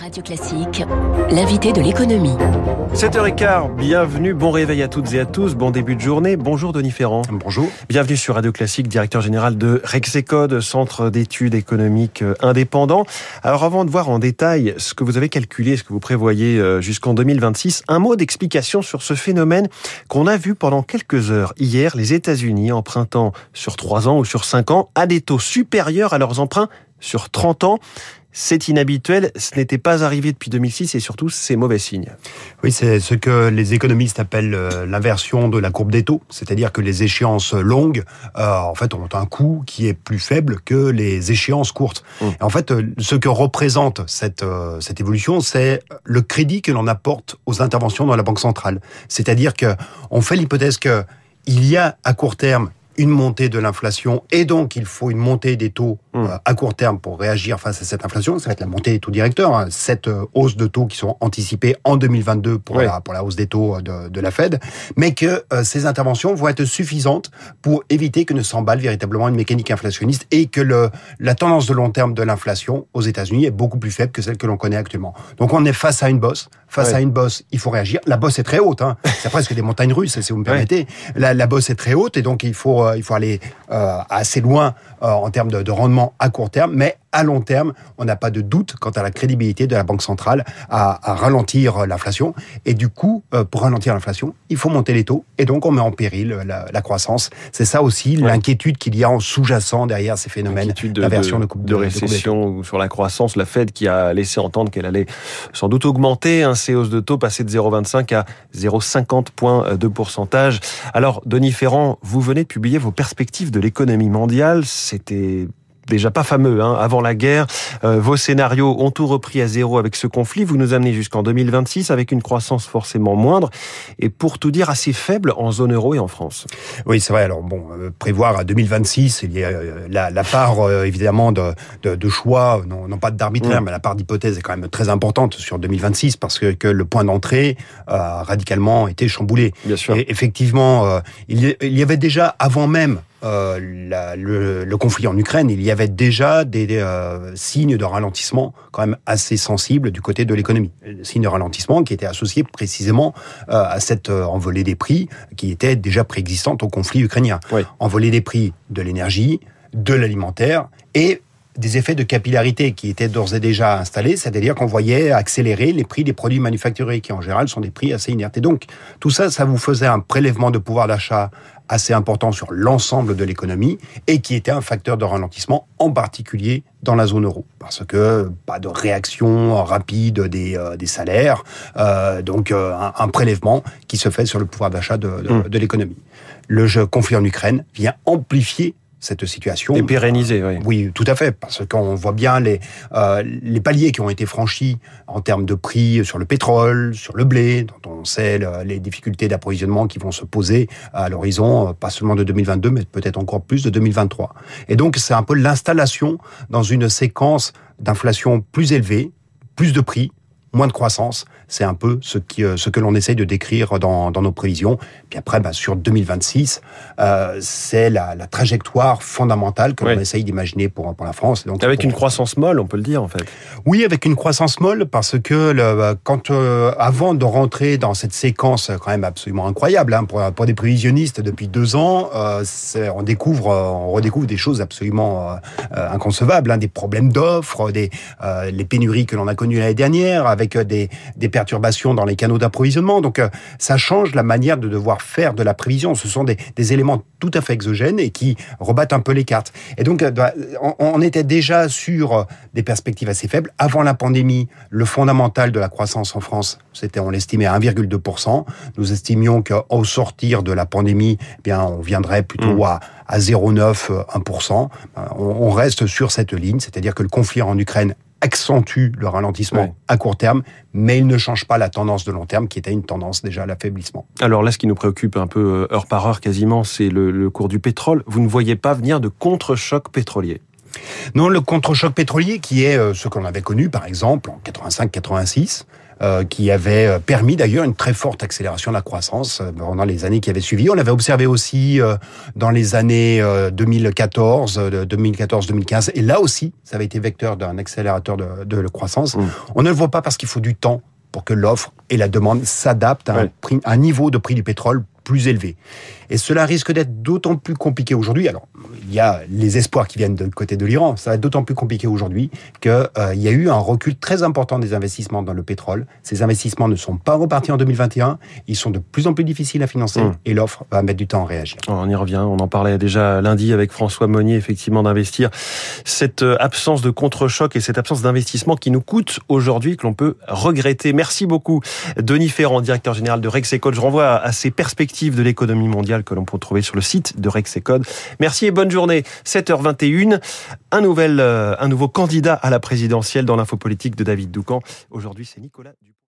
Radio Classique, l'invité de l'économie. 7h15, bienvenue, bon réveil à toutes et à tous, bon début de journée. Bonjour Denis Ferrand. Bonjour. Bienvenue sur Radio Classique, directeur général de Rexecode, centre d'études économiques euh, indépendant. Alors avant de voir en détail ce que vous avez calculé, ce que vous prévoyez euh, jusqu'en 2026, un mot d'explication sur ce phénomène qu'on a vu pendant quelques heures hier, les États-Unis empruntant sur 3 ans ou sur 5 ans à des taux supérieurs à leurs emprunts sur 30 ans. C'est inhabituel, ce n'était pas arrivé depuis 2006 et surtout c'est mauvais signe. Oui, c'est ce que les économistes appellent euh, l'inversion de la courbe des taux, c'est-à-dire que les échéances longues, euh, en fait, ont un coût qui est plus faible que les échéances courtes. Mmh. en fait, euh, ce que représente cette cette évolution, c'est le crédit que l'on apporte aux interventions dans la banque centrale. C'est-à-dire que on fait l'hypothèse que il y a à court terme une montée de l'inflation et donc il faut une montée des taux mmh. euh, à court terme pour réagir face à cette inflation. Ça va être la montée des taux directeurs, hein. cette euh, hausse de taux qui sont anticipées en 2022 pour, la, pour la hausse des taux euh, de, de la Fed, mais que ces interventions vont être suffisantes pour éviter que ne s'emballe véritablement une mécanique inflationniste et que le, la tendance de long terme de l'inflation aux États-Unis est beaucoup plus faible que celle que l'on connaît actuellement. Donc on est face à une bosse. Face à une bosse, il faut réagir. La bosse est très haute. Hein. C'est presque des montagnes russes, si vous me permettez. La, la bosse est très haute et donc il faut euh, il faut aller euh, assez loin euh, en termes de, de, rendement à court terme, mais à long terme, on n'a pas de doute quant à la crédibilité de la Banque centrale à, à ralentir l'inflation. Et du coup, pour ralentir l'inflation, il faut monter les taux et donc on met en péril la, la croissance. C'est ça aussi ouais. l'inquiétude qu'il y a en sous-jacent derrière ces phénomènes d'inversion de, de, de, de, récession sur la croissance. La Fed qui a laissé entendre qu'elle allait sans doute augmenter un ces hausses de taux passer de 0,25 à 0,50 points de pourcentage. Alors, Denis Ferrand, vous venez de publier vos perspectives de l'économie mondiale. C'était déjà pas fameux hein, avant la guerre. Euh, vos scénarios ont tout repris à zéro avec ce conflit. Vous nous amenez jusqu'en 2026 avec une croissance forcément moindre et pour tout dire assez faible en zone euro et en France. Oui, c'est vrai. Alors bon, euh, prévoir à 2026, il y a euh, la, la part évidemment de, de, de, choix, non, non pas d'arbitraire, mmh. mais la part d'hypothèse est quand même très importante sur 2026 parce que, que le point d'entrée a radicalement été chamboulé. Bien sûr. Et effectivement, il y avait déjà avant même la, le, le, conflit en Ukraine, il y avait déjà des, des euh, signes de ralentissement quand même assez sensibles du côté de l'économie. Signes de ralentissement qui étaient associés précisément euh, à cette euh, envolée des prix qui était déjà préexistante au conflit ukrainien. Oui. Envolée des prix de l'énergie, de l'alimentaire et des effets de capillarité qui étaient d'ores et déjà installés, c'est-à-dire qu'on voyait accélérer les prix des produits manufacturés, qui en général sont des prix assez inertes. Et donc, tout ça, ça vous faisait un prélèvement de pouvoir d'achat assez important sur l'ensemble de l'économie et qui était un facteur de ralentissement, en particulier dans la zone euro. Parce que pas de réaction rapide des, euh, des salaires, euh, donc euh, un, un, prélèvement qui se fait sur le pouvoir d'achat de, de, mmh. de l'économie. Le jeu conflit en Ukraine vient amplifier cette situation. Et pérenniser, oui. Oui, tout à fait, parce qu'on voit bien les, euh, les paliers qui ont été franchis en termes de prix sur le pétrole, sur le blé, dont on sait le, les difficultés d'approvisionnement qui vont se poser à l'horizon, euh, pas seulement de 2022, mais peut-être encore plus de 2023. Et donc, c'est un peu l'installation dans une séquence d'inflation plus élevée, plus de prix, moins de croissance. C'est un peu ce, qui, euh, ce que l'on essaye de décrire dans, dans, nos prévisions. Puis après, bah, sur 2026, euh, c'est la, la, trajectoire fondamentale que l'on essaye d'imaginer pour, pour la France. Donc, avec pour... une croissance molle, on peut le dire en fait. Oui, avec une croissance molle, parce que le, bah, quand, euh, avant de rentrer dans cette séquence quand même absolument incroyable hein, pour, pour des prévisionnistes depuis deux ans, euh, on découvre, on redécouvre des choses absolument euh, inconcevables, hein, des problèmes d'offres, des les pénuries que l'on a connues l'année dernière, avec des, des perturbations dans les canaux d'approvisionnement. Donc euh, ça change la manière de devoir faire de la prévision. Ce sont des, des éléments tout à fait exogènes et qui rebattent un peu les cartes. Et donc euh, bah, on, on était déjà sur euh, des perspectives assez faibles. Avant la pandémie, le fondamental de la croissance en France, c'était on l'estimait à 1,2%. Nous estimions qu'au sortir de la pandémie, eh bien on viendrait plutôt mmh. à à 0,9, 1%. On reste sur cette ligne, c'est-à-dire que le conflit en Ukraine accentue le ralentissement ouais. à court terme, mais il ne change pas la tendance de long terme qui était une tendance déjà à l'affaiblissement. Alors là, ce qui nous préoccupe un peu heure par heure quasiment, c'est le, le, cours du pétrole. Vous ne voyez pas venir de contre-choc pétrolier Non, le contre-choc pétrolier qui est euh, ce qu'on avait connu par exemple en 85-86, euh, qui avait euh, permis d'ailleurs une très forte accélération de la croissance pendant les années qui avaient suivi. On l'avait observé aussi dans les années 2014, 2014-2015, et là aussi, ça avait été vecteur d'un accélérateur de, de croissance. Mmh. On ne le voit pas parce qu'il faut du temps pour que l'offre et la demande s'adaptent à, un niveau de prix du pétrole plus élevé. Et cela risque d'être d'autant plus compliqué aujourd'hui. Alors, il y a les espoirs qui viennent du côté de l'Iran. Ça va être d'autant plus compliqué aujourd'hui qu'il euh, y a eu un recul très important des investissements dans le pétrole. Ces investissements ne sont pas repartis en 2021. Ils sont de plus en plus difficiles à financer mmh. et l'offre va mettre du temps à réagir. On y revient. On en parlait déjà lundi avec François Monnier, effectivement, d'investir. Cette euh, absence de contre-choc et cette absence d'investissement qui nous coûte aujourd'hui, que l'on peut regretter. Merci beaucoup, Denis Ferrand, directeur général de Rexecode. Je renvoie à ces perspectives de l'économie mondiale que l'on peut trouver sur le site de Rexecode. Merci et bonne journée. 7h21. Un, nouvel, euh, un nouveau candidat à la présidentielle dans l'info politique de David Doucan. Aujourd'hui, c'est Nicolas Dupont.